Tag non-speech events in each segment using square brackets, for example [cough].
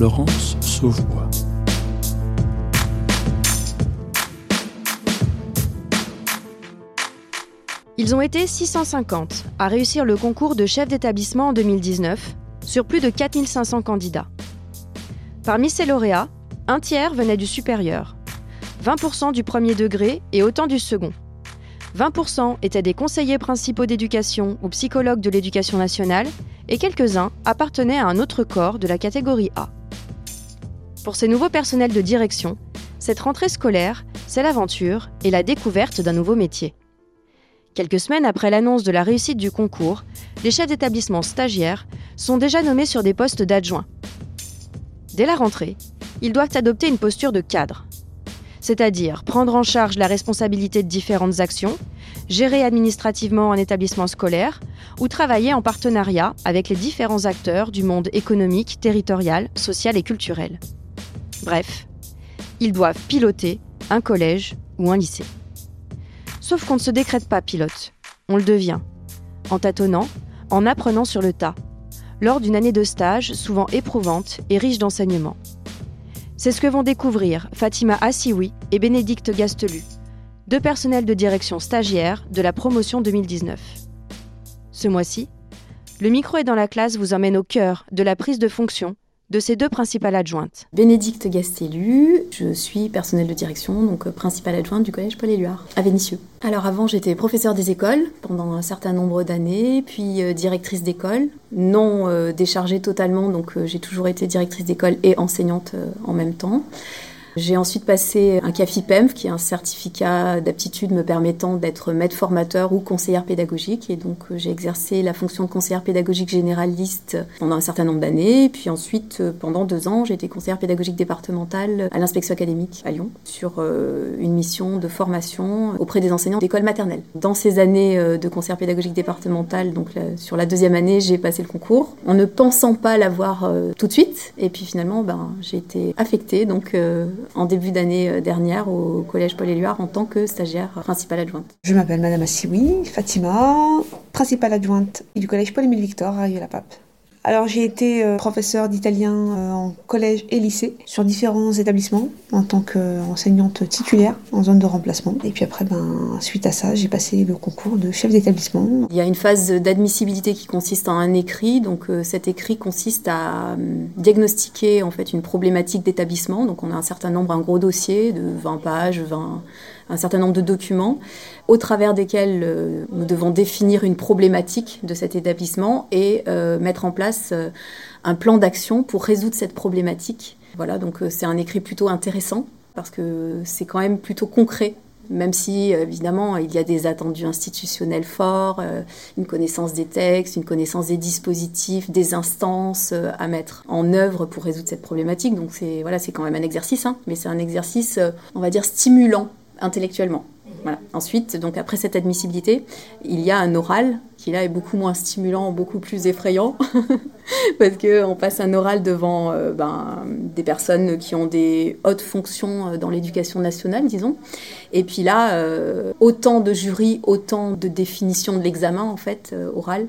Florence Sauvebois. Ils ont été 650 à réussir le concours de chef d'établissement en 2019 sur plus de 4500 candidats. Parmi ces lauréats, un tiers venait du supérieur, 20% du premier degré et autant du second. 20% étaient des conseillers principaux d'éducation ou psychologues de l'éducation nationale et quelques-uns appartenaient à un autre corps de la catégorie A. Pour ces nouveaux personnels de direction, cette rentrée scolaire, c'est l'aventure et la découverte d'un nouveau métier. Quelques semaines après l'annonce de la réussite du concours, les chefs d'établissement stagiaires sont déjà nommés sur des postes d'adjoints. Dès la rentrée, ils doivent adopter une posture de cadre, c'est-à-dire prendre en charge la responsabilité de différentes actions, gérer administrativement un établissement scolaire ou travailler en partenariat avec les différents acteurs du monde économique, territorial, social et culturel. Bref, ils doivent piloter un collège ou un lycée. Sauf qu'on ne se décrète pas pilote, on le devient, en tâtonnant, en apprenant sur le tas, lors d'une année de stage souvent éprouvante et riche d'enseignements. C'est ce que vont découvrir Fatima Assioui et Bénédicte Gastelu, deux personnels de direction stagiaires de la promotion 2019. Ce mois-ci, le micro est dans la classe vous emmène au cœur de la prise de fonction de ces deux principales adjointes. Bénédicte Gastelu, je suis personnelle de direction, donc euh, principale adjointe du collège Paul-Éluard, à Vénissieux. Alors avant, j'étais professeure des écoles pendant un certain nombre d'années, puis euh, directrice d'école, non euh, déchargée totalement, donc j'ai toujours été directrice d'école et enseignante en même temps. J'ai ensuite passé un CAFIPEMF, qui est un certificat d'aptitude me permettant d'être maître formateur ou conseillère pédagogique. Et donc, euh, j'ai exercé la fonction de conseillère pédagogique généraliste pendant un certain nombre d'années. Puis ensuite, euh, pendant deux ans, j'ai été conseillère pédagogique départementale à l'inspection académique à Lyon sur euh, une mission de formation auprès des enseignants d'école maternelle. Dans ces années de conseillère pédagogique départementale, donc sur la deuxième année, j'ai passé le concours en ne pensant pas l'avoir tout de suite. Et puis finalement, ben, j'ai été affectée donc en début d'année euh, dernière au Collège Paul-Éluard en tant que stagiaire principale adjointe. Je m'appelle Madame Assioui, Fatima, principale adjointe du Collège Paul-Émile Victor à la pape alors j'ai été euh, professeur d'italien euh, en collège et lycée sur différents établissements en tant qu'enseignante titulaire en zone de remplacement. Et puis après, ben, suite à ça, j'ai passé le concours de chef d'établissement. Il y a une phase d'admissibilité qui consiste en un écrit. Donc euh, cet écrit consiste à diagnostiquer en fait une problématique d'établissement. Donc on a un certain nombre, un gros dossier de 20 pages, 20 un certain nombre de documents au travers desquels euh, nous devons définir une problématique de cet établissement et euh, mettre en place euh, un plan d'action pour résoudre cette problématique. Voilà, donc c'est un écrit plutôt intéressant parce que c'est quand même plutôt concret même si évidemment il y a des attendus institutionnels forts, une connaissance des textes, une connaissance des dispositifs, des instances à mettre en œuvre pour résoudre cette problématique. Donc c'est voilà, c'est quand même un exercice, hein, mais c'est un exercice, on va dire, stimulant intellectuellement. Ensuite, donc après cette admissibilité, il y a un oral qui là est beaucoup moins stimulant, beaucoup plus effrayant, [laughs] parce qu'on passe un oral devant euh, ben, des personnes qui ont des hautes fonctions euh, dans l'éducation nationale, disons. Et puis là, euh, autant de jurys, autant de définitions de l'examen en fait oral.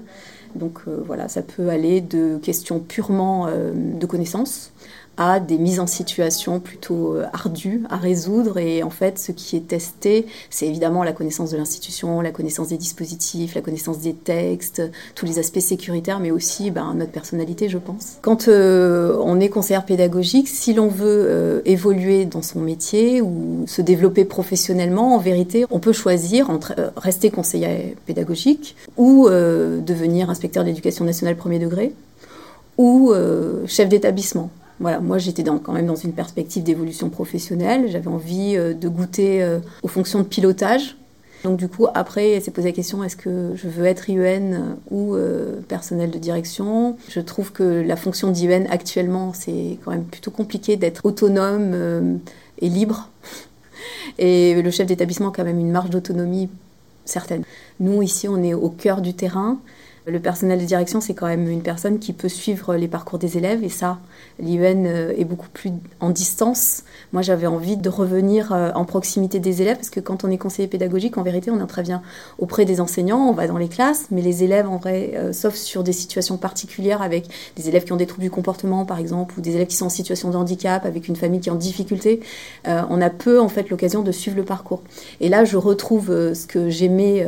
Donc voilà, ça peut aller de questions purement de connaissances à des mises en situation plutôt euh, ardues à résoudre. Et en fait, ce qui est testé, c'est évidemment la connaissance de l'institution, la connaissance des dispositifs, la connaissance des textes, tous les aspects sécuritaires, mais aussi ben, notre personnalité, je pense. Quand euh, on est conseillère pédagogique, si l'on veut euh, évoluer dans son métier ou se développer professionnellement, en vérité, on peut choisir entre rester conseiller pédagogique ou devenir inspecteur d'éducation nationale premier degré ou chef d'établissement voilà, moi j'étais quand même dans une perspective d'évolution professionnelle. J'avais envie euh, de goûter euh, aux fonctions de pilotage. Donc du coup, après, s'est posé la question est-ce que je veux être IEN ou euh, personnel de direction? Je trouve que la fonction d'IEN actuellement, c'est quand même plutôt compliqué d'être autonome et libre. [laughs] Et le chef d'établissement a quand même une marge d'autonomie certaine. Nous, ici, on est au cœur du terrain. Le personnel de direction, c'est quand même une personne qui peut suivre les parcours des élèves et ça, l'IUN euh, est beaucoup plus en distance. Moi, j'avais envie de revenir euh, en proximité des élèves parce que quand on est conseiller pédagogique, en vérité, on intervient auprès des enseignants, on va dans les classes, mais les élèves, en vrai, euh, sauf sur des situations particulières avec des élèves qui ont des troubles du comportement, par exemple, ou des élèves qui sont en situation de handicap, avec une famille qui est en difficulté, on a peu, en fait, l'occasion de suivre le parcours. Et là, je retrouve ce que j'aimais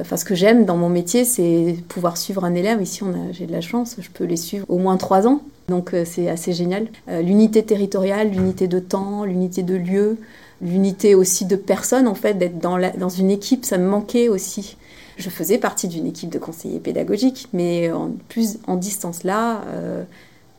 enfin, ce que j'aime dans mon métier, c'est pouvoir suivre un élève. Ici, j'ai de la chance, je peux les suivre au moins trois ans. Donc, euh, c'est assez génial. Euh, l'unité territoriale, l'unité de temps, l'unité de lieu, l'unité aussi de personnes, en fait, d'être dans, dans une équipe, ça me manquait aussi. Je faisais partie d'une équipe de conseillers pédagogiques, mais en plus en distance là,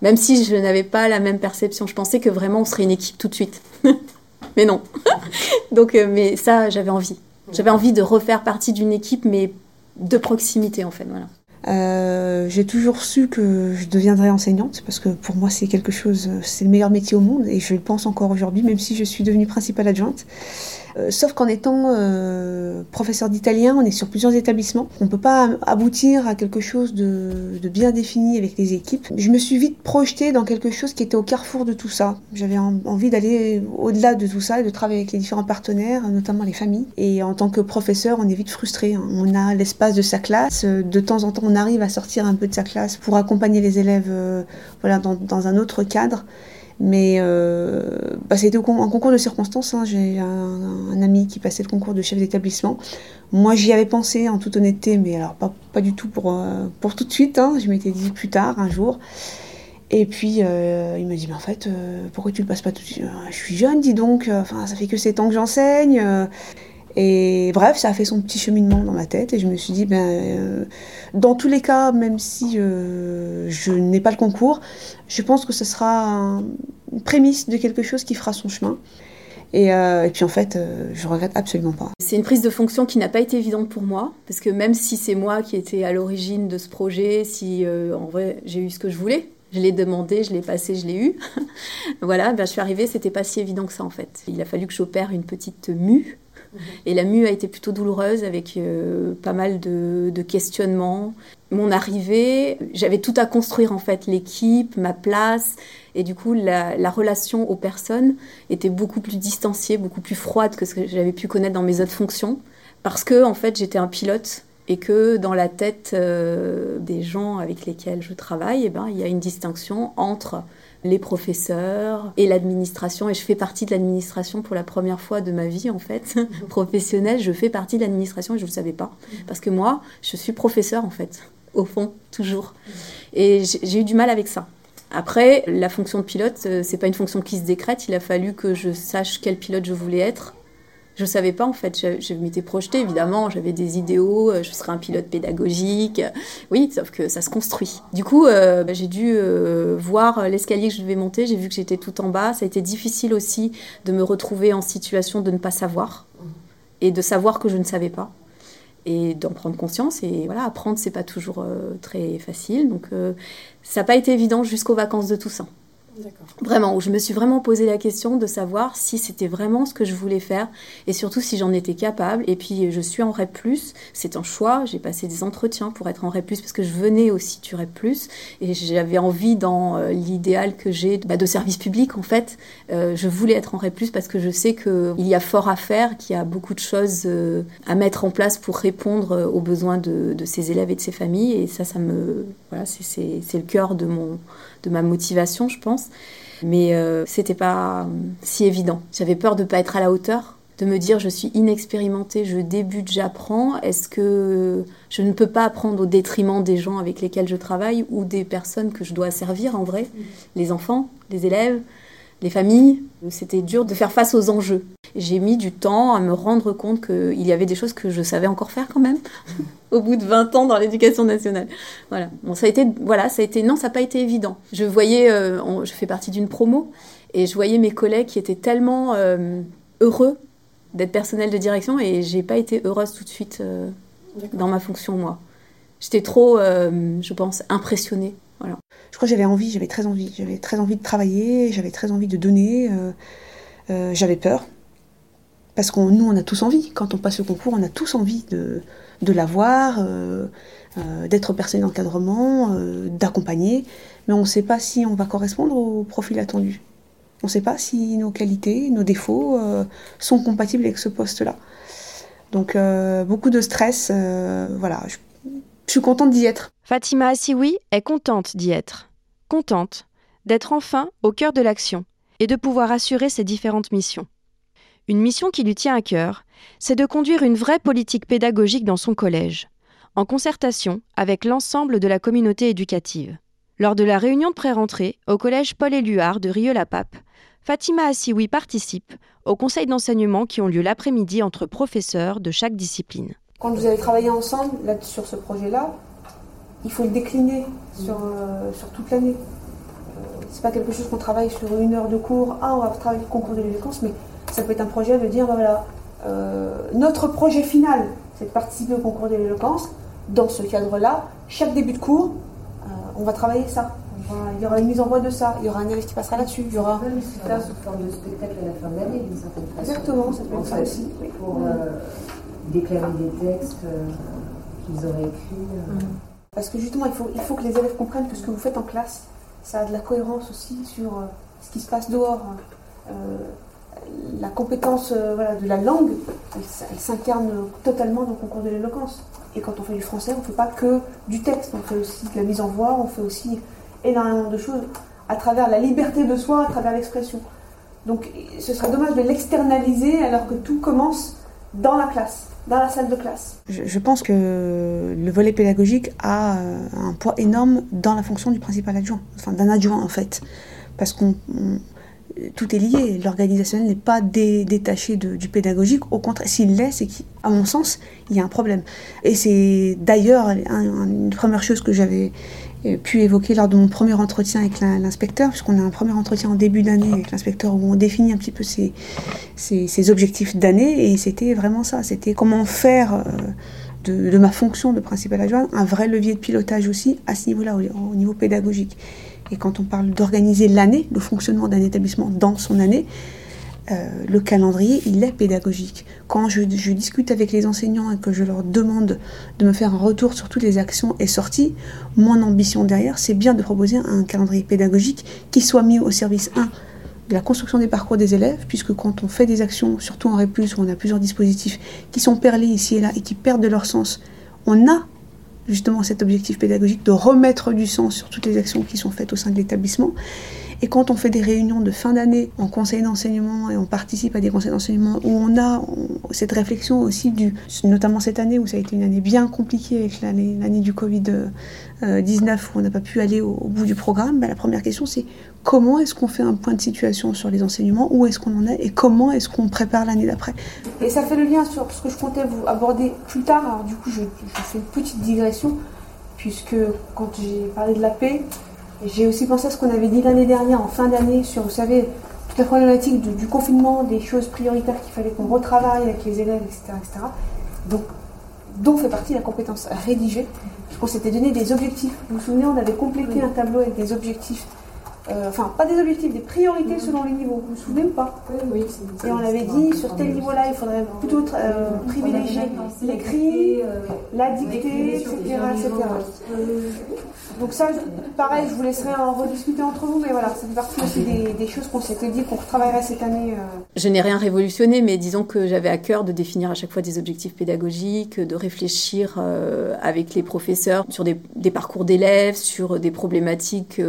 même si je n'avais pas la même perception, je pensais que vraiment on serait une équipe tout de suite. [laughs] mais non. [laughs] Donc, mais ça, j'avais envie. J'avais envie de refaire partie d'une équipe, mais de proximité en fait. Voilà. Euh, j'ai toujours su que je deviendrais enseignante parce que pour moi c'est quelque chose, c'est le meilleur métier au monde et je le pense encore aujourd'hui, même si je suis devenue principale adjointe. Euh, sauf qu'en étant euh, professeur d'italien, on est sur plusieurs établissements. On ne peut pas aboutir à quelque chose de, bien défini avec les équipes. Je me suis vite projetée dans quelque chose qui était au carrefour de tout ça. J'avais envie d'aller au-delà de tout ça et de travailler avec les différents partenaires, notamment les familles. Et en tant que professeur, on est vite frustré. Hein. On a l'espace de sa classe. De temps en temps, on arrive à sortir un peu de sa classe pour accompagner les élèves euh, voilà, dans, dans un autre cadre. Mais euh, bah, c'était un concours de circonstances. Hein. J'ai un, ami qui passait le concours de chef d'établissement. Moi, j'y avais pensé en toute honnêteté, mais alors pas, du tout pour, euh, pour tout de suite. Hein. Je m'étais dit plus tard, un jour. Et puis euh, il m'a dit, mais en fait, pourquoi tu le passes pas tout de suite? Je suis jeune, dis donc. Enfin, ça fait que 7 ans que j'enseigne. Et bref, ça a fait son petit cheminement dans ma tête et je me suis dit, ben, euh, dans tous les cas, même si euh, je n'ai pas le concours, je pense que ce sera une prémisse de quelque chose qui fera son chemin. Et, euh, puis en fait, je regrette absolument pas. C'est une prise de fonction qui n'a pas été évidente pour moi, parce que même si c'est moi qui étais à l'origine de ce projet, si en vrai j'ai eu ce que je voulais, je l'ai demandé, je l'ai passé, je l'ai eu. [laughs] voilà, ben, je suis arrivée, c'était pas si évident que ça en fait. Il a fallu que j'opère une petite mue et la mue a été plutôt douloureuse avec euh, pas mal de, questionnements. Mon arrivée, j'avais tout à construire en fait, l'équipe, ma place. Et du coup, la, relation aux personnes était beaucoup plus distanciée, beaucoup plus froide que ce que j'avais pu connaître dans mes autres fonctions. Parce que en fait, j'étais un pilote et que dans la tête euh, des gens avec lesquels je travaille, eh ben, il y a une distinction entre les professeurs et l'administration. Et je fais partie de l'administration pour la première fois de ma vie, en fait, [laughs] professionnelle. Je fais partie de l'administration et je ne le savais pas. Parce que moi, je suis professeur, en fait, au fond, toujours. Et j'ai eu du mal avec ça. Après, la fonction de pilote, euh, c'est pas une fonction qui se décrète. Il a fallu que je sache quel pilote je voulais être je ne savais pas en fait, je, m'étais projetée évidemment, j'avais des idéaux, euh, je serais un pilote pédagogique, oui, sauf que ça se construit. Du coup, euh, bah, j'ai dû euh, voir l'escalier que je devais monter, j'ai vu que j'étais tout en bas, ça a été difficile aussi de me retrouver en situation de ne pas savoir et de savoir que je ne savais pas et d'en prendre conscience. Et voilà apprendre c'est pas toujours très facile. Donc ça n'a pas été évident jusqu'aux vacances de Toussaint Vraiment, où je me suis vraiment posé la question de savoir si c'était vraiment ce que je voulais faire et surtout si j'en étais capable. Et puis je suis en REP+, c'est un choix, j'ai passé des entretiens pour être en REP+, parce que je venais aussi du REP+, et j'avais envie dans euh, l'idéal que j'ai bah, de service public en fait, euh, je voulais être en REP+, parce que je sais qu'il y a fort à faire, qu'il y a beaucoup de choses euh, à mettre en place pour répondre aux besoins de, de ces élèves et de ces familles, et ça, ça me... Voilà, c'est le cœur de mon de ma motivation, je pense. Mais euh, c'était pas euh, si évident. J'avais peur de ne pas être à la hauteur, de me dire je suis inexpérimentée, je débute, j'apprends. Est-ce que je ne peux pas apprendre au détriment des gens avec lesquels je travaille ou des personnes que je dois servir en vrai? Les enfants, les élèves, les familles. C'était dur de faire face aux enjeux. J'ai mis du temps à me rendre compte qu'il y avait des choses que je savais encore faire quand même, [laughs] au bout de 20 ans dans l'éducation nationale. Voilà. Bon, ça a été, voilà, ça a été, non, ça n'a pas été évident. Je voyais, euh, je fais partie d'une promo, et je voyais mes collègues qui étaient tellement euh, heureux d'être personnel de direction, et j'ai pas été heureuse tout de suite euh, dans ma fonction, moi. J'étais trop, je pense, impressionnée. Je crois que j'avais envie, j'avais très envie, j'avais très envie de travailler, j'avais très envie de donner, j'avais peur Parce que nous, on a tous envie. Quand on passe le concours, on a tous envie de, de l'avoir, euh, euh, d'être personne d'encadrement, euh, d'accompagner. Mais on ne sait pas si on va correspondre au profil attendu. On ne sait pas si nos qualités, nos défauts sont compatibles avec ce poste-là. Donc beaucoup de stress. voilà, je suis contente d'y être. Fatima Assioui est contente d'y être. Contente d'être enfin au cœur de l'action et de pouvoir assurer ses différentes missions. Une mission qui lui tient à cœur, c'est de conduire une vraie politique pédagogique dans son collège, en concertation avec l'ensemble de la communauté éducative. Lors de la réunion de pré-rentrée au collège Paul-Éluard de Rieux-la-Pape, Fatima Assioui participe aux conseils d'enseignement qui ont lieu l'après-midi entre professeurs de chaque discipline. Quand vous allez travailler ensemble là, sur ce projet-là, il faut le décliner sur, euh, sur toute l'année. Euh, c'est pas quelque chose qu'on travaille sur une heure de cours. Ah, on va travailler le concours de l'éloquence, mais ça peut être un projet de dire, ben voilà, euh, notre projet final, c'est de participer au concours de l'éloquence. Dans ce cadre-là, chaque début de cours, euh, on va travailler ça. il y aura une mise en voie de ça, il y aura un élève qui passera là-dessus. Il y aura. Même ça sous forme de spectacle à la fin de l'année, d'une certaine façon. Exactement, ça peut être ça aussi. Pour déclarer des textes qu'ils auraient écrits. Mm. Parce que justement, il faut, il faut que les élèves comprennent que ce que vous faites en classe, ça a de la cohérence aussi sur ce qui se passe dehors la compétence euh, de la langue, elle, s'incarne totalement dans le concours de l'éloquence. Et quand on fait du français, on ne fait pas que du texte, on fait aussi de la mise en voix, on fait aussi énormément de choses à travers la liberté de soi, à travers l'expression. Donc ce serait dommage de l'externaliser alors que tout commence dans la classe, dans la salle de classe. Je, pense que le volet pédagogique a euh, un poids énorme dans la fonction du principal adjoint, enfin d'un adjoint en fait. Parce qu'on tout est lié. L'organisationnel n'est pas détaché du pédagogique. Au contraire, s'il l'est, c'est qu'à mon sens, il y a un problème. Et c'est d'ailleurs une première chose que j'avais pu évoquer lors de mon premier entretien avec l'inspecteur, puisqu'on a un premier entretien en début d'année avec l'inspecteur où on définit un petit peu ses, objectifs d'année. Et c'était vraiment ça. C'était comment faire. Euh, de, ma fonction de principal adjoint, un vrai levier de pilotage aussi à ce niveau-là, au niveau pédagogique. Et quand on parle d'organiser l'année, le fonctionnement d'un établissement dans son année, euh, le calendrier, il est pédagogique. Quand je, discute avec les enseignants et que je leur demande de me faire un retour sur toutes les actions et sorties, mon ambition derrière, c'est bien de proposer un calendrier pédagogique qui soit mis au service 1 de la construction des parcours des élèves, puisque quand on fait des actions, surtout en REP+, où on a plusieurs dispositifs qui sont perlés ici et là et qui perdent de leur sens, on a justement cet objectif pédagogique de remettre du sens sur toutes les actions qui sont faites au sein de l'établissement. Et quand on fait des réunions de fin d'année en conseil d'enseignement et on participe à des conseils d'enseignement où on a cette réflexion aussi du, notamment cette année où ça a été une année bien compliquée avec l'année du Covid-19 où on n'a pas pu aller au, bout du programme, ben, la première question c'est comment est-ce qu'on fait un point de situation sur les enseignements, où est-ce qu'on en est et comment est-ce qu'on prépare l'année d'après? Et ça fait le lien sur ce que je comptais vous aborder plus tard, alors du coup je fais une petite digression puisque quand j'ai parlé de la paix, j'ai aussi pensé à ce qu'on avait dit l'année dernière, en fin d'année, sur, vous savez, toute la problématique du, confinement, des choses prioritaires qu'il fallait qu'on retravaille avec les élèves, etc. etc. Donc, dont fait partie la compétence rédigée, puisqu'on s'était donné des objectifs. Vous vous souvenez, on avait complété un tableau avec des objectifs euh, enfin pas des objectifs, des priorités selon les niveaux. Vous vous souvenez ou pas Oui, Et on avait dit sur tel niveau-là, il faudrait plutôt euh, privilégier l'écrit, euh, la dictée, etc., etc. Donc ça, pareil, je vous laisserai en rediscuter entre vous, mais voilà, ça fait partie aussi des, choses qu'on s'était dit qu'on retravaillerait cette année. Je n'ai rien révolutionné, mais disons que j'avais à cœur de définir à chaque fois des objectifs pédagogiques, de réfléchir avec les professeurs sur des, des parcours d'élèves, sur des problématiques,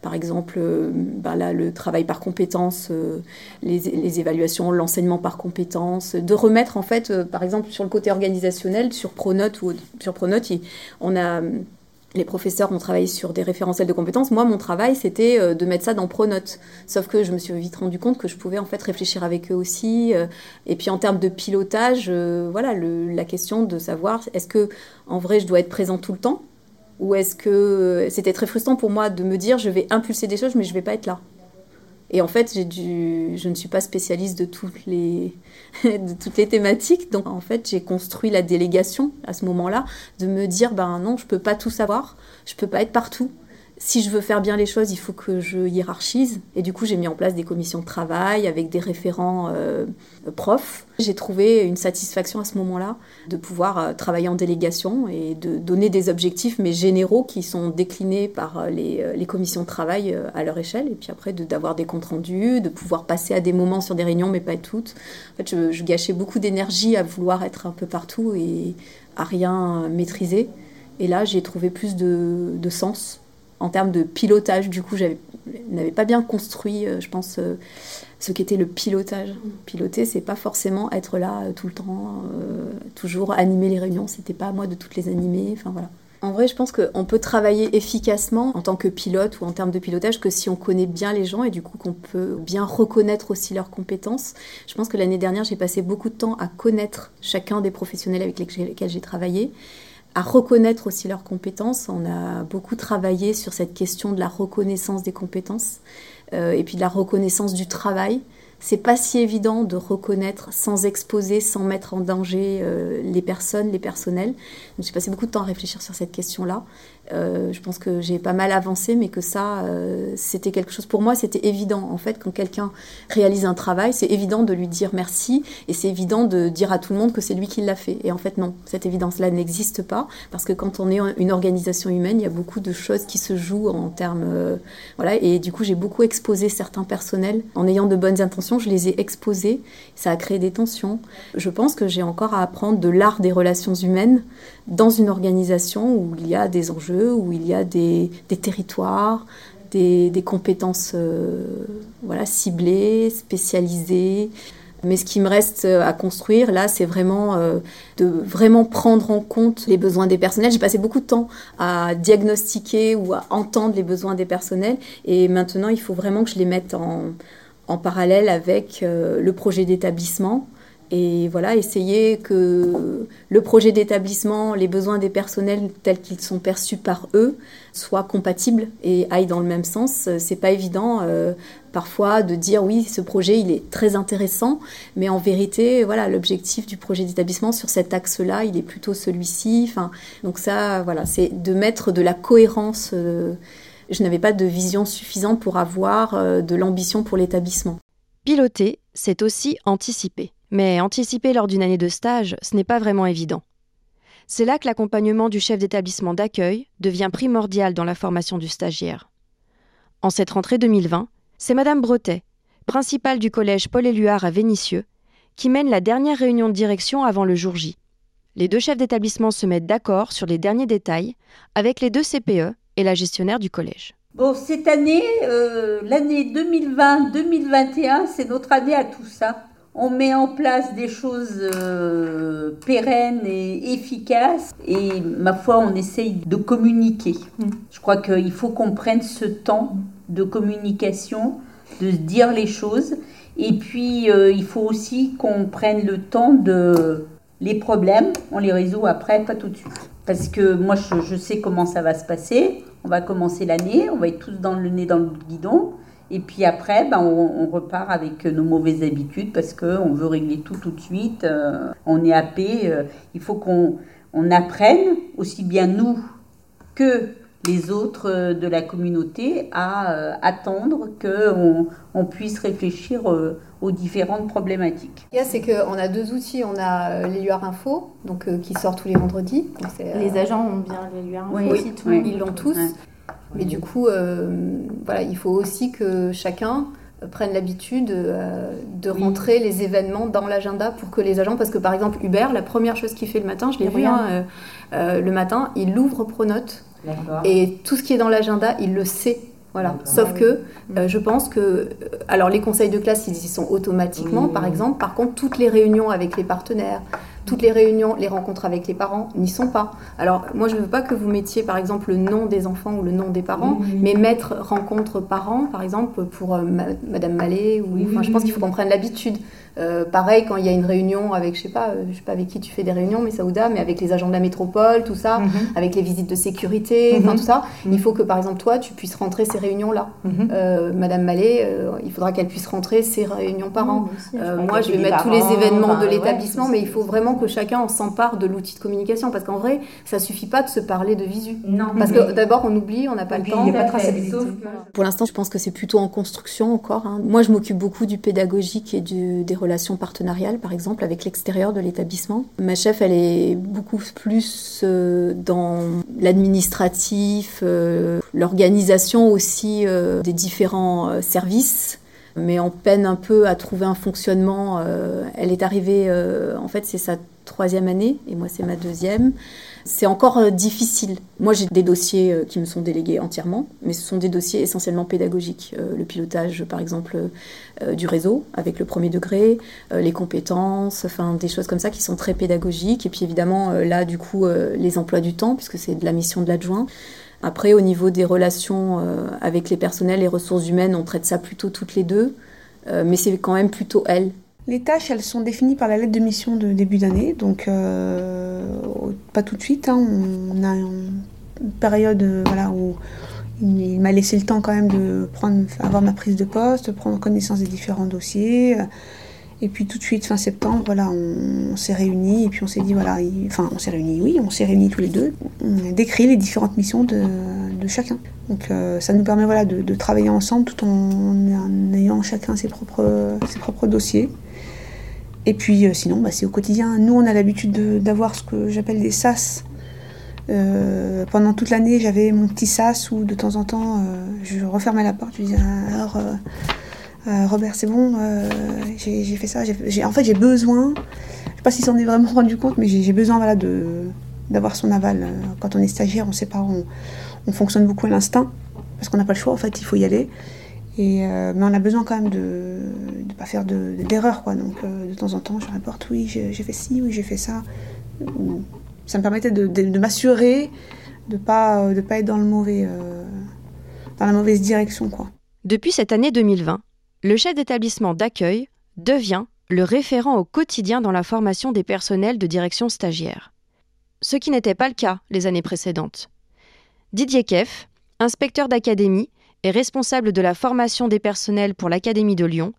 par exemple euh, bah le travail par compétences, euh, les, évaluations, l'enseignement par compétences, de remettre en fait, euh, par exemple sur le côté organisationnel, sur Pronote ou sur Pronote, on a les professeurs ont travaillé sur des référentiels de compétences. Moi, mon travail, c'était de mettre ça dans Pronote. Sauf que je me suis vite rendu compte que je pouvais en fait réfléchir avec eux aussi. Et puis en termes de pilotage, voilà, la question de savoir est-ce que en vrai je dois être présent tout le temps ou est-ce que c'était très frustrant pour moi de me dire je vais impulser des choses mais je vais pas être là et en fait, j'ai dû, je ne suis pas spécialiste de toutes les, [laughs] thématiques. Donc, en fait, j'ai construit la délégation à ce moment-là, de me dire, ben non, je peux pas tout savoir, je peux pas être partout. Si je veux faire bien les choses, il faut que je hiérarchise. Et du coup, j'ai mis en place des commissions de travail avec des référents euh, profs. J'ai trouvé une satisfaction à ce moment-là de pouvoir euh, travailler en délégation et de donner des objectifs, mais généraux, qui sont déclinés par euh, les, commissions de travail à leur échelle. Et puis après, d'avoir des comptes rendus, de pouvoir passer à des moments sur des réunions, mais pas toutes. En fait, je, gâchais beaucoup d'énergie à vouloir être un peu partout et à rien maîtriser. Et là, j'ai trouvé plus de, de sens en termes de pilotage, du coup, je n'avais pas bien construit, euh, je pense, euh, ce qu'était le pilotage. Piloter, c'est pas forcément être là euh, tout le temps, toujours animer les réunions. C'était pas à moi de toutes les animer. Enfin voilà. En vrai, je pense qu'on peut travailler efficacement en tant que pilote ou en termes de pilotage que si on connaît bien les gens et du coup qu'on peut bien reconnaître aussi leurs compétences. Je pense que l'année dernière, j'ai passé beaucoup de temps à connaître chacun des professionnels avec lesquels j'ai travaillé à reconnaître aussi leurs compétences. On a beaucoup travaillé sur cette question de la reconnaissance des compétences euh, et puis de la reconnaissance du travail c'est pas si évident de reconnaître sans exposer, sans mettre en danger euh, les personnes, les personnels. J'ai passé beaucoup de temps à réfléchir sur cette question-là. Euh, je pense que j'ai pas mal avancé, mais que ça, euh, c'était quelque chose pour moi, c'était évident. En fait, quand quelqu'un réalise un travail, c'est évident de lui dire merci et c'est évident de dire à tout le monde que c'est lui qui l'a fait. Et en fait, non, cette évidence-là n'existe pas parce que quand on est une organisation humaine, il y a beaucoup de choses qui se jouent en termes. voilà, et du coup, j'ai beaucoup exposé certains personnels en ayant de bonnes intentions je les ai exposées, ça a créé des tensions. Je pense que j'ai encore à apprendre de l'art des relations humaines dans une organisation où il y a des enjeux, où il y a des, territoires, des, compétences euh, voilà, ciblées, spécialisées. Mais ce qui me reste à construire, là, c'est vraiment euh, de vraiment prendre en compte les besoins des personnels. J'ai passé beaucoup de temps à diagnostiquer ou à entendre les besoins des personnels. Et maintenant, il faut vraiment que je les mette en, en parallèle avec euh, le projet d'établissement. Et voilà, essayer que le projet d'établissement, les besoins des personnels tels qu'ils sont perçus par eux, soient compatibles et aillent dans le même sens. C'est pas évident euh, parfois de dire oui, ce projet il est très intéressant, mais en vérité, voilà, l'objectif du projet d'établissement sur cet axe-là, il est plutôt celui-ci. Enfin, donc ça, voilà, c'est de mettre de la cohérence. Euh, je n'avais pas de vision suffisante pour avoir euh, de l'ambition pour l'établissement. Piloter, c'est aussi anticiper. Mais anticiper lors d'une année de stage, ce n'est pas vraiment évident. C'est là que l'accompagnement du chef d'établissement d'accueil devient primordial dans la formation du stagiaire. En cette rentrée 2020, c'est Madame Bretet, principale du collège Paul-Éluard à Vénissieux, qui mène la dernière réunion de direction avant le jour J. Les deux chefs d'établissement se mettent d'accord sur les derniers détails avec les deux CPE et la gestionnaire du collège. Bon, cette année, euh, l'année 2020-2021, c'est notre année à tout ça. On met en place des choses euh, pérennes et efficaces et ma foi, on essaye de communiquer. Mm. Je crois qu'il faut qu'on prenne ce temps de communication, de se dire les choses. Et puis, euh, il faut aussi qu'on prenne le temps de... Les problèmes, on les résout après, pas tout de suite. Parce que moi, je, sais comment ça va se passer. On va commencer l'année, on va être tous dans le nez dans le guidon. Et puis après, ben, on, repart avec nos mauvaises habitudes parce qu'on veut régler tout tout de suite. Euh, on est happé. Euh, il faut qu'on on apprenne, aussi bien nous que les autres euh, de la communauté, à attendre qu'on on puisse réfléchir aux différentes problématiques. C'est qu'on a deux outils. On a euh, l'Éluard Info, donc, euh, qui sort tous les vendredis. les euh, agents ont bien l'Éluard Info aussi, ils l'ont tous. Mais du coup, voilà, il faut aussi que chacun prenne l'habitude de rentrer les événements dans l'agenda pour que les agents, parce que par exemple Hubert, la première chose qu'il fait le matin, je l'ai vu hein, le matin, il ouvre Pronote et tout ce qui est dans l'agenda, il le sait. Voilà. Sauf que euh, je pense que, euh, alors les conseils de classe, ils y sont automatiquement, par exemple. Par contre, toutes les réunions avec les partenaires, toutes les réunions, les rencontres avec les parents n'y sont pas. Alors moi, je ne veux pas que vous mettiez, par exemple, le nom des enfants ou le nom des parents, mais mettre rencontre parents, par exemple, pour euh, Madame Mallet. Ou, enfin, je pense qu'il faut qu'on prenne l'habitude Euh, pareil, quand il y a une réunion avec, je sais pas, euh, je sais pas avec qui tu fais des réunions, mais Saouda, mais avec les agents de la métropole, tout ça, mhm. avec les visites de sécurité, enfin mhm. tout ça, mhm. il faut que par exemple toi, tu puisses rentrer ces réunions-là. Euh, Madame Mallet, il faudra qu'elle puisse rentrer ces réunions par an. moi, je vais mettre tous les événements de l'établissement, mais il faut vraiment que chacun s'empare de l'outil de communication, parce qu'en vrai, ça suffit pas de se parler de visu. Non. Parce que d'abord, on oublie, on n'a pas le temps. Il a pas de Pour l'instant, je pense que c'est plutôt en construction encore. Hein. Moi, je m'occupe beaucoup du pédagogique et du, des relations partenariales, par exemple, avec l'extérieur de l'établissement. Ma chef, elle est beaucoup plus euh, dans l'administratif, euh, l'organisation aussi euh, des différents services mais on peine un peu à trouver un fonctionnement. elle est arrivée, en fait, c'est sa troisième année, et moi, c'est ma deuxième c'est encore euh, difficile. Moi, j'ai des dossiers euh, qui me sont délégués entièrement, mais ce sont des dossiers essentiellement pédagogiques. Euh, le pilotage, par exemple, du réseau avec le premier degré, les compétences, enfin des choses comme ça qui sont très pédagogiques. Et puis évidemment, là, du coup, les emplois du temps, puisque c'est de la mission de l'adjoint. Après, au niveau des relations avec les personnels et ressources humaines, on traite ça plutôt toutes les deux, mais c'est quand même plutôt elle les tâches, elles sont définies par la lettre de mission de début d'année, donc euh, pas tout de suite. Hein. on a une période euh, où il m'a laissé le temps quand même de prendre, avoir ma prise de poste, prendre connaissance des différents dossiers. Et puis tout de suite, fin septembre, voilà, on, s'est réunis et puis on s'est dit, voilà, enfin on s'est réunis, oui, on s'est réunis tous les deux. On décrit les différentes missions de, chacun. Donc euh, ça nous permet voilà, de, travailler ensemble tout en, ayant chacun ses propres dossiers. Et puis euh, sinon, bah, c'est au quotidien. Nous, on a l'habitude d'avoir ce que j'appelle des sas. Euh, pendant toute l'année, j'avais mon petit sas où de temps en temps, euh, je refermais la porte. Je disais alors, Robert, c'est bon, j'ai fait ça. en fait, j'ai besoin. Je sais pas s'il s'en est vraiment rendu compte, mais j'ai besoin voilà, d'avoir son aval. Quand on est stagiaire, on sait pas, on fonctionne beaucoup à l'instinct parce qu'on n'a pas le choix. En fait, il faut y aller. Euh, mais on a besoin quand même de ne pas faire d'erreurs. quoi. Donc euh, de temps en temps, je rapporte oui, j'ai fait ci, oui, j'ai fait ça. Ça me permettait de, m'assurer de ne pas, de pas être dans, euh, la mauvaise direction. Depuis cette année 2020, le chef d'établissement d'accueil devient le référent au quotidien dans la formation des personnels de direction stagiaire. Ce qui n'était pas le cas les années précédentes. Didier Keff, inspecteur d'académie, responsable de la formation des personnels pour l'Académie de Lyon,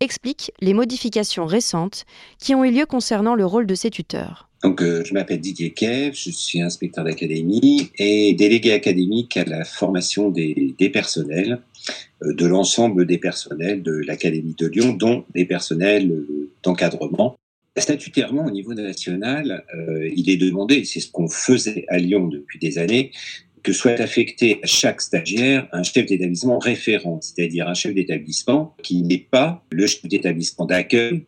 explique les modifications récentes qui ont eu lieu concernant le rôle de ces tuteurs. Donc, euh, je m'appelle Didier Kev, je suis inspecteur d'académie et délégué académique à la formation des, personnels, euh, de l'ensemble des personnels de l'Académie de Lyon, dont des personnels euh, d'encadrement. Statutairement, au niveau national, il est demandé, c'est ce qu'on faisait à Lyon depuis des années, que soit affecté à chaque stagiaire un chef d'établissement référent, c'est-à-dire un chef d'établissement qui n'est pas le chef d'établissement d'accueil.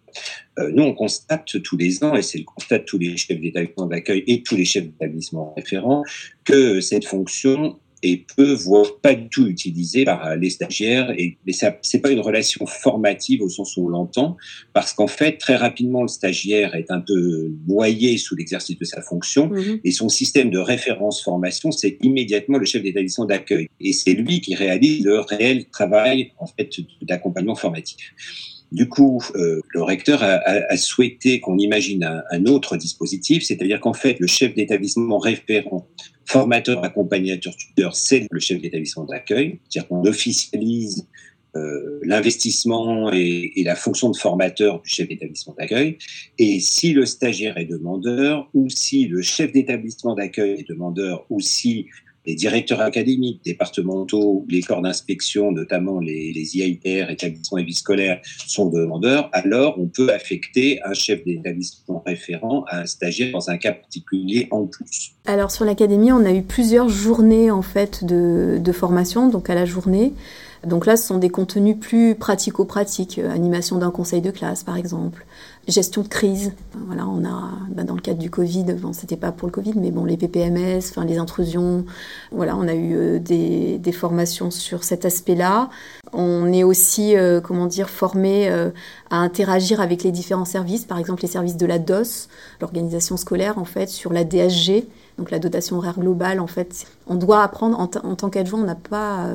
Euh, nous, on constate tous les ans, et c'est le constat de tous les chefs d'établissement d'accueil et tous les chefs d'établissement référents, que cette fonction et peut, voire pas du tout utilisé par les stagiaires. Et, mais ça, c'est pas une relation formative au sens où on l'entend, parce qu'en fait, très rapidement, le stagiaire est un peu noyé sous l'exercice de sa fonction, mhm. et son système de référence formation, c'est immédiatement le chef d'établissement d'accueil. Et c'est lui qui réalise le réel travail, en fait, d'accompagnement formatif. Du coup, euh, le recteur a, a, souhaité qu'on imagine un, un, autre dispositif, c'est-à-dire qu'en fait, le chef d'établissement référent, formateur, accompagnateur, tuteur, c'est le chef d'établissement d'accueil, c'est-à-dire qu'on officialise euh, l'investissement et, et, la fonction de formateur du chef d'établissement d'accueil. Et si le stagiaire est demandeur, ou si le chef d'établissement d'accueil est demandeur, ou si les directeurs académiques, départementaux, les corps d'inspection, notamment les, les établissements et vie scolaires, sont demandeurs, alors on peut affecter un chef d'établissement référent à un stagiaire dans un cas particulier en plus. Alors sur l'académie, on a eu plusieurs journées en fait de, formation, donc à la journée. Donc là, ce sont des contenus plus pratico-pratiques, animation d'un conseil de classe par exemple, gestion de crise. Voilà, on a, bah, dans le cadre du Covid, bon, c'était pas pour le Covid, mais bon, les PPMS, enfin, les intrusions, voilà, on a eu euh, des, des, formations sur cet aspect-là. On est aussi, euh, comment dire, formé à interagir avec les différents services, par exemple les services de la DOS, l'organisation scolaire, en fait, sur la DSG, donc la dotation horaire globale, en fait, on doit apprendre, en, tant qu'adjoint, on n'a pas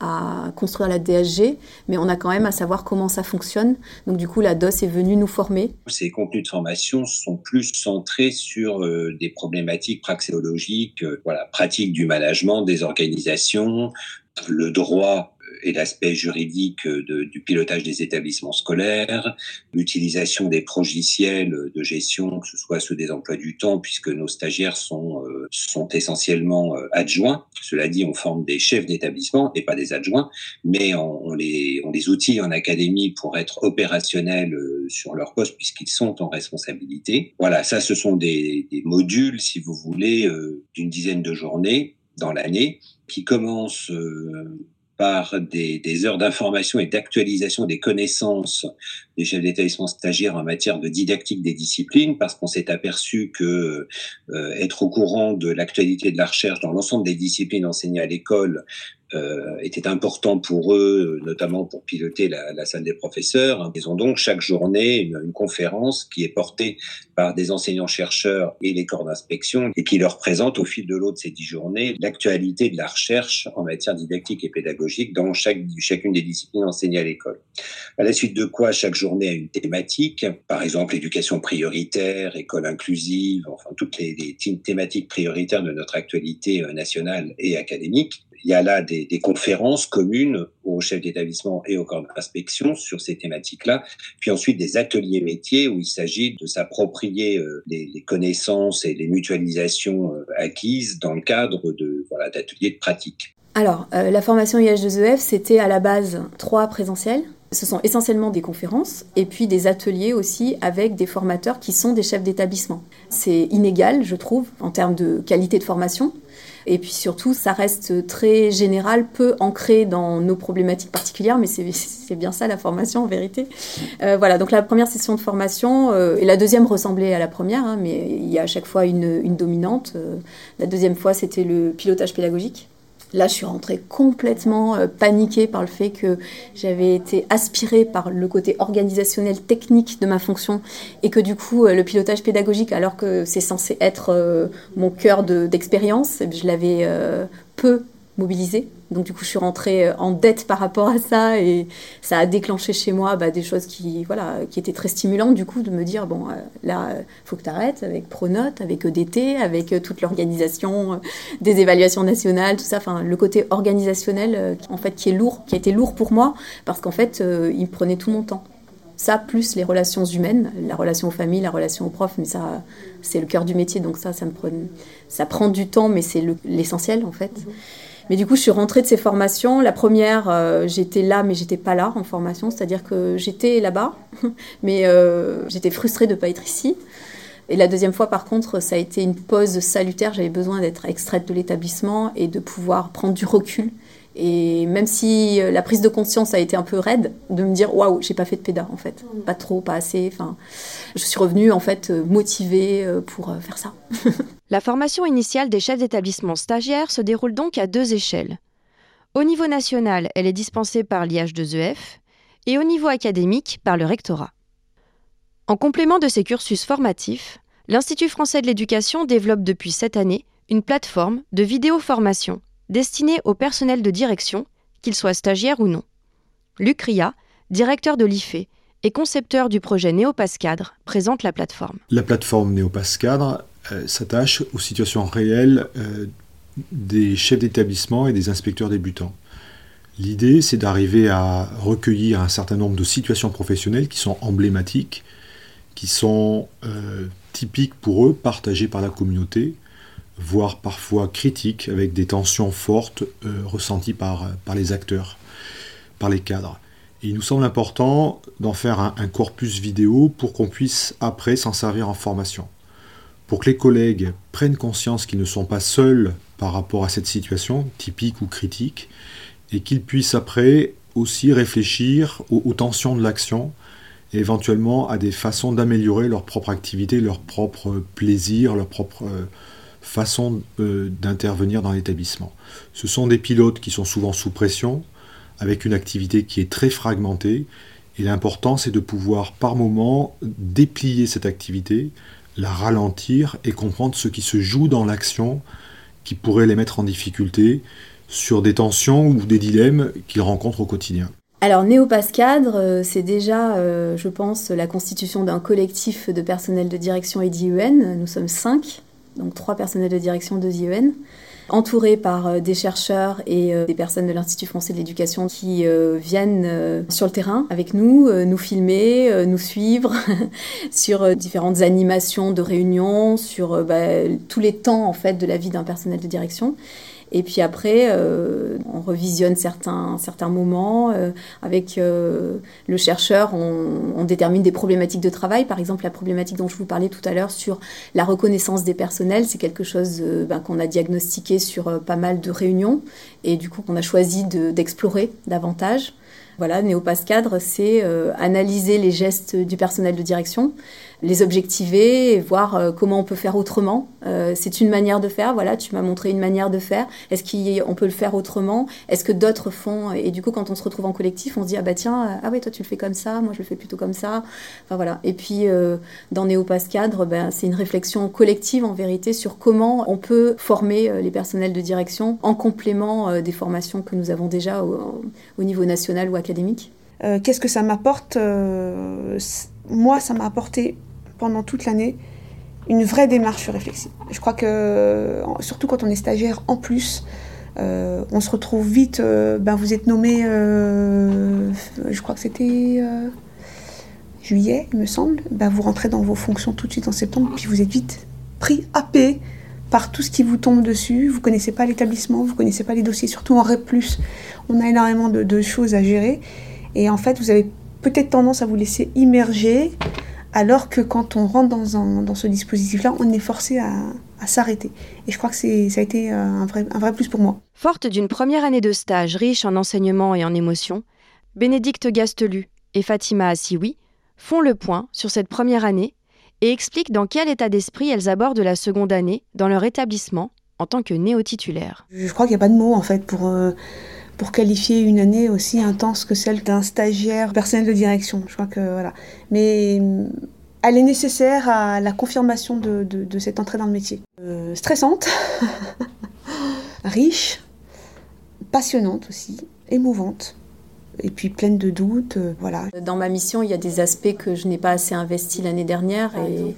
à construire la DSG, mais on a quand même à savoir comment ça fonctionne. Donc du coup, la DOS est venue nous former. Ces contenus de formation sont plus centrés sur euh, des problématiques praxéologiques, euh, voilà, pratiques du management, des organisations, le droit et l'aspect juridique du pilotage des établissements scolaires, l'utilisation des progiciels de gestion, que ce soit ceux des emplois du temps, puisque nos stagiaires sont, euh, sont essentiellement euh, adjoints. Cela dit, on forme des chefs d'établissement et pas des adjoints, mais on, on, les, on les outille en académie pour être opérationnels euh, sur leur poste puisqu'ils sont en responsabilité. Voilà, ça, ce sont des, des modules, si vous voulez, d'une dizaine de journées dans l'année qui commencent par des, heures d'information et d'actualisation des connaissances des chefs d'établissement stagiaires en matière de didactique des disciplines, parce qu'on s'est aperçu que euh, être au courant de l'actualité de la recherche dans l'ensemble des disciplines enseignées à l'école euh, était important pour eux, notamment pour piloter la, la, salle des professeurs. Ils ont donc chaque journée une, une conférence qui est portée par des enseignants-chercheurs et les corps d'inspection et qui leur présente au fil de l'eau de ces dix journées l'actualité de la recherche en matière didactique et pédagogique dans chaque, chacune des disciplines enseignées à l'école. À la suite de quoi, chaque journée a une thématique, par exemple éducation prioritaire, école inclusive, enfin toutes les, les thématiques prioritaires de notre actualité euh, nationale et académique il y a là des, conférences communes aux chefs d'établissement et aux corps d'inspection sur ces thématiques-là, puis ensuite des ateliers métiers où il s'agit de s'approprier euh, les, connaissances et les mutualisations euh, acquises dans le cadre de voilà d'ateliers de pratique. Alors, euh, la formation IH2EF, c'était à la base trois présentiels. Ce sont essentiellement des conférences et puis des ateliers aussi avec des formateurs qui sont des chefs d'établissement. C'est inégal, je trouve, en termes de qualité de formation. Et puis surtout, ça reste très général, peu ancré dans nos problématiques particulières, mais [laughs] c'est bien ça la formation en vérité. Euh, voilà, donc la première session de formation, euh, et la deuxième ressemblait à la première, hein, mais il y a à chaque fois une, une dominante. Euh, la deuxième fois, c'était le pilotage pédagogique. Là, je suis rentrée complètement euh, paniquée par le fait que j'avais été aspirée par le côté organisationnel, technique de ma fonction, et que du coup, euh, le pilotage pédagogique, alors que c'est censé être euh, mon cœur d'expérience, je l'avais peu mobilisé. Donc du coup, je suis rentrée euh, en dette par rapport à ça et ça a déclenché chez moi bah, des choses qui, voilà, qui étaient très stimulantes du coup de me dire bon euh, là, faut que tu arrêtes avec Pronote, avec EDT, avec euh, toute l'organisation des évaluations nationales, tout ça. Enfin, le côté organisationnel en fait qui est lourd, qui a été lourd pour moi parce qu'en fait, il me prenait tout mon temps. Ça, plus les relations humaines, la relation aux familles, la relation aux profs, mais ça, c'est le cœur du métier, donc ça, ça me prend, ça prend du temps, mais c'est l'essentiel en fait. Mmh. Mais du coup, je suis rentrée de ces formations. La première, euh, j'étais là, mais j'étais pas là en formation, c'est-à-dire que j'étais là-bas, [laughs] mais euh, j'étais frustrée de ne pas être ici. Et la deuxième fois, par contre, ça a été une pause salutaire. J'avais besoin d'être extraite de l'établissement et de pouvoir prendre du recul et même si euh, la prise de conscience a été un peu raide, de me dire waouh, j'ai pas fait de pédale en fait, pas trop, pas assez. Enfin, je suis revenue en fait euh, motivée euh, pour faire ça. [laughs] la formation initiale des chefs d'établissement stagiaires se déroule donc à deux échelles. Au niveau national, elle est dispensée par l'IH2EF et au niveau académique par le rectorat. En complément de ces cursus formatifs, l'Institut français de l'éducation développe depuis cette année une plateforme de vidéo-formation destiné au personnel de direction, qu'il soit stagiaire ou non. Luc Ria, directeur de l'IFE et concepteur du projet Néopascadre, présente la plateforme. La plateforme Néopascadre euh, s'attache aux situations réelles euh, des chefs d'établissement et des inspecteurs débutants. L'idée, c'est d'arriver à recueillir un certain nombre de situations professionnelles qui sont emblématiques, qui sont euh, typiques pour eux, partagées par la communauté, voire parfois critiques, avec des tensions fortes euh, ressenties par, par les acteurs, par les cadres. Il nous semble important d'en faire un, corpus vidéo pour qu'on puisse après s'en servir en formation. Pour que les collègues prennent conscience qu'ils ne sont pas seuls par rapport à cette situation, typique ou critique, et qu'ils puissent après aussi réfléchir aux, aux tensions de l'action et éventuellement à des façons d'améliorer leur propre activité, leur propre plaisir, leur propre... Euh, façon euh, d'intervenir dans l'établissement. Ce sont des pilotes qui sont souvent sous pression, avec une activité qui est très fragmentée, et l'important c'est de pouvoir par moment déplier cette activité, la ralentir et comprendre ce qui se joue dans l'action qui pourrait les mettre en difficulté, sur des tensions ou des dilemmes qu'ils rencontrent au quotidien. Alors Néopass Cadre, c'est déjà, je pense, la constitution d'un collectif de personnel de direction et d'IEN. Nous sommes cinq, donc trois personnels de direction, deux IEN entouré par euh, des chercheurs et euh, des personnes de l'Institut français de l'éducation qui euh, viennent sur le terrain avec nous, nous filmer, nous suivre [laughs] sur différentes animations de réunions, sur bah, tous les temps en fait de la vie d'un personnel de direction. Et puis après, euh, on revisionne certains, certains moments. Euh, avec euh, le chercheur, on, détermine des problématiques de travail. Par exemple, la problématique dont je vous parlais tout à l'heure sur la reconnaissance des personnels, c'est quelque chose ben, qu'on a diagnostiqué sur pas mal de réunions et du coup qu'on a choisi d'explorer davantage. Voilà, Néopass Cadre, c'est analyser les gestes du personnel de direction, les objectiver et voir euh, comment on peut faire autrement. Euh, c'est une manière de faire, voilà, tu m'as montré une manière de faire. Est-ce qu'on peut le faire autrement? Est-ce que d'autres font? Et du coup, quand on se retrouve en collectif, on se dit, ah bah tiens, euh, ah ouais, toi tu le fais comme ça, moi je le fais plutôt comme ça. Enfin voilà. Et puis, dans Néopass Cadre, ben, c'est une réflexion collective en vérité sur comment on peut former les personnels de direction en complément des formations que nous avons déjà au niveau national ou académique. Qu'est-ce que ça m'apporte Moi, ça m'a apporté pendant toute l'année une vraie démarche réflexive. Je crois que, surtout quand on est stagiaire en plus, euh, on se retrouve vite, euh, ben vous êtes nommé, euh, je crois que c'était juillet, il me semble, ben vous rentrez dans vos fonctions tout de suite en septembre, puis vous êtes vite pris, happé par tout ce qui vous tombe dessus. Vous connaissez pas l'établissement, vous connaissez pas les dossiers, surtout en REP+, on a énormément de, choses à gérer. Et en fait, vous avez peut-être tendance à vous laisser immerger alors que quand on rentre dans, ce dispositif-là, on est forcé à, s'arrêter. Et je crois que ça a été un vrai, plus pour moi. Forte d'une première année de stage riche en enseignement et en émotions, Bénédicte Gastelu et Fatima Assioui font le point sur cette première année et expliquent dans quel état d'esprit elles abordent la seconde année dans leur établissement en tant que néo-titulaire. Je crois qu'il n'y a pas de mots en fait pour... Euh, pour qualifier une année aussi intense que celle d'un stagiaire personnel de direction. Je crois que voilà. Mais mm, elle est nécessaire à la confirmation de, de, cette entrée dans le métier. Euh, stressante, [laughs] riche, passionnante aussi, émouvante. Et puis pleine de doutes, euh, voilà. Dans ma mission, il y a des aspects que je n'ai pas assez investi l'année dernière. Et,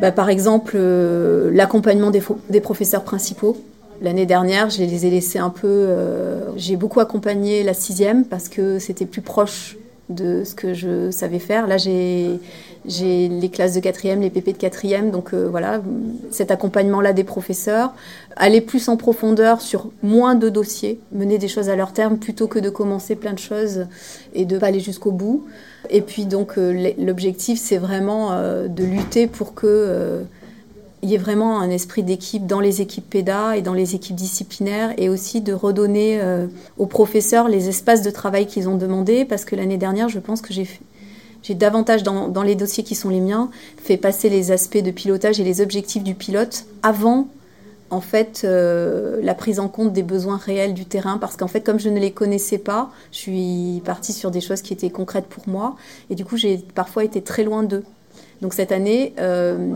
bah, par exemple, euh, l'accompagnement des, des professeurs principaux. L'année dernière, je les ai laissés un peu. Euh, j'ai beaucoup accompagné la sixième parce que c'était plus proche de ce que je savais faire. Là, j'ai les classes de quatrième, les PP de quatrième, donc euh, voilà, cet accompagnement-là des professeurs, aller plus en profondeur sur moins de dossiers, mener des choses à leur terme plutôt que de commencer plein de choses et de pas aller jusqu'au bout. Et puis donc euh, l'objectif, c'est vraiment de lutter pour que il y ait vraiment un esprit d'équipe dans les équipes PEDA et dans les équipes disciplinaires et aussi de redonner euh, aux professeurs les espaces de travail qu'ils ont demandé parce que l'année dernière, je pense que j'ai davantage dans, dans, les dossiers qui sont les miens fait passer les aspects de pilotage et les objectifs du pilote avant en fait euh, la prise en compte des besoins réels du terrain parce qu'en fait comme je ne les connaissais pas je suis partie sur des choses qui étaient concrètes pour moi et du coup j'ai parfois été très loin d'eux. Donc cette année euh,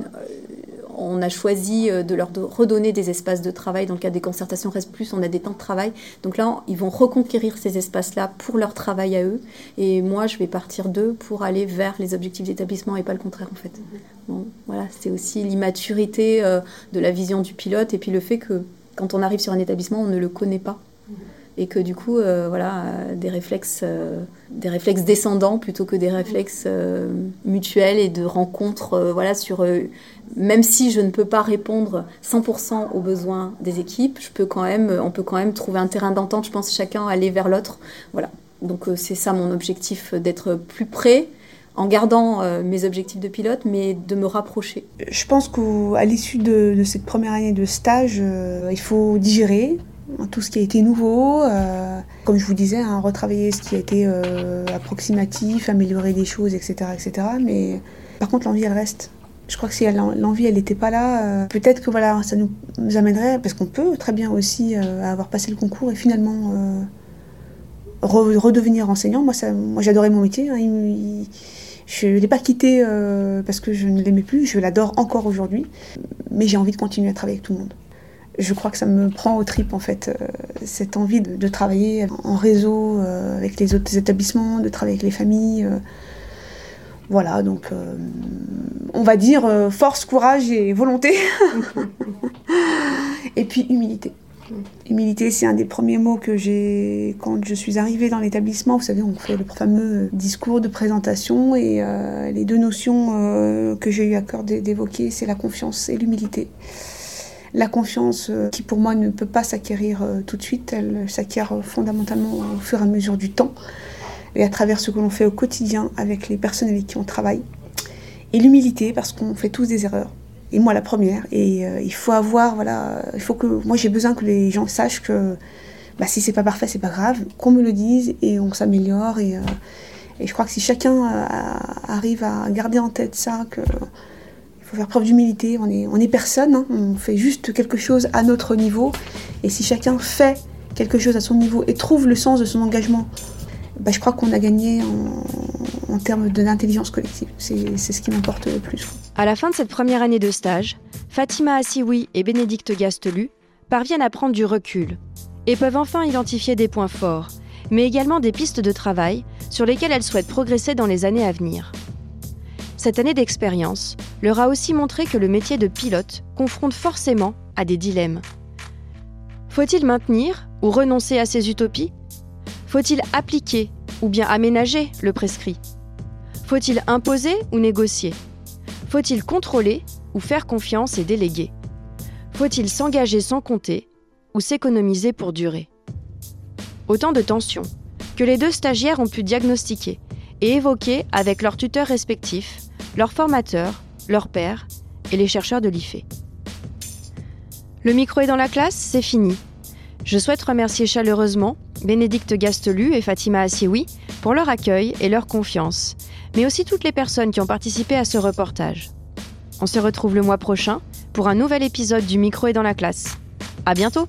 on a choisi euh, de leur redonner des espaces de travail. Dans le cadre des concertations Reste Plus, on a des temps de travail. Donc là, ils vont reconquérir ces espaces-là pour leur travail à eux. Et moi, je vais partir d'eux pour aller vers les objectifs d'établissement et pas le contraire, en fait. voilà, c'est aussi l'immaturité euh, de la vision du pilote et puis le fait que quand on arrive sur un établissement, on ne le connaît pas et que du coup, euh, voilà, des réflexes, des réflexes descendants plutôt que des réflexes mutuels et de rencontres, voilà, sur même si je ne peux pas répondre 100% aux besoins des équipes, je peux quand même, on peut quand même trouver un terrain d'entente, je pense, chacun aller vers l'autre. Voilà. Donc euh, c'est ça mon objectif, d'être plus près en gardant euh, mes objectifs de pilote, mais de me rapprocher. Je pense qu'à l'issue de, cette première année de stage, euh, il faut digérer tout ce qui a été nouveau, comme je vous disais, hein, retravailler ce qui a été approximatif, améliorer des choses, etc., etc. Mais par contre, l'envie, elle reste. Je crois que si l'envie, elle n'était pas là, euh, peut-être que voilà, ça nous amènerait, parce qu'on peut très bien aussi euh, avoir passé le concours et finalement euh, redevenir enseignant. Moi, moi j'adorais mon métier. Hein. je ne l'ai pas quitté parce que je ne l'aimais plus, je l'adore encore aujourd'hui, mais j'ai envie de continuer à travailler avec tout le monde. Je crois que ça me prend au trip en fait, euh, cette envie de, travailler en réseau euh, avec les autres établissements, de travailler avec les familles. Euh. voilà, donc on va dire force, courage et volonté. [laughs] et puis humilité. Humilité, c'est un des premiers mots que j'ai quand je suis arrivée dans l'établissement. Vous savez, on fait le fameux discours de présentation et les deux notions que j'ai eu à cœur d'évoquer, c'est la confiance et l'humilité. La confiance, euh, qui pour moi ne peut pas s'acquérir euh, tout de suite, elle s'acquiert euh, fondamentalement au fur et à mesure du temps et à travers ce que l'on fait au quotidien avec les personnes avec qui on travaille. Et l'humilité, parce qu'on fait tous des erreurs. Et moi la première. Et il faut avoir, voilà, il faut que, moi j'ai besoin que les gens sachent que bah, si c'est pas parfait, c'est pas grave, qu'on me le dise et on s'améliore. Et, et, je crois que si chacun arrive à garder en tête ça, que il faut faire preuve d'humilité. On est, on est personne, hein. on fait juste quelque chose à notre niveau. Et si chacun fait quelque chose à son niveau et trouve le sens de son engagement, bah, je crois qu'on a gagné en, termes d'intelligence collective. C'est ce qui m'importe le plus. À la fin de cette première année de stage, Fatima Assioui et Bénédicte Gastelu parviennent à prendre du recul et peuvent enfin identifier des points forts, mais également des pistes de travail sur lesquelles elles souhaitent progresser dans les années à venir. Cette année d'expérience leur a aussi montré que le métier de pilote confronte forcément à des dilemmes. Faut-il maintenir ou renoncer à ces utopies? Faut-il appliquer ou bien aménager le prescrit? Faut-il imposer ou négocier? Faut-il contrôler ou faire confiance et déléguer? Faut-il s'engager sans compter ou s'économiser pour durer? Autant de tensions que les deux stagiaires ont pu diagnostiquer et évoquer avec leurs tuteurs respectifs leurs formateurs, leurs pères et les chercheurs de l'IFE. Le micro est dans la classe, c'est fini. Je souhaite remercier chaleureusement Bénédicte Gastelu et Fatima Assioui pour leur accueil et leur confiance, mais aussi toutes les personnes qui ont participé à ce reportage. On se retrouve le mois prochain pour un nouvel épisode du micro est dans la classe. À bientôt!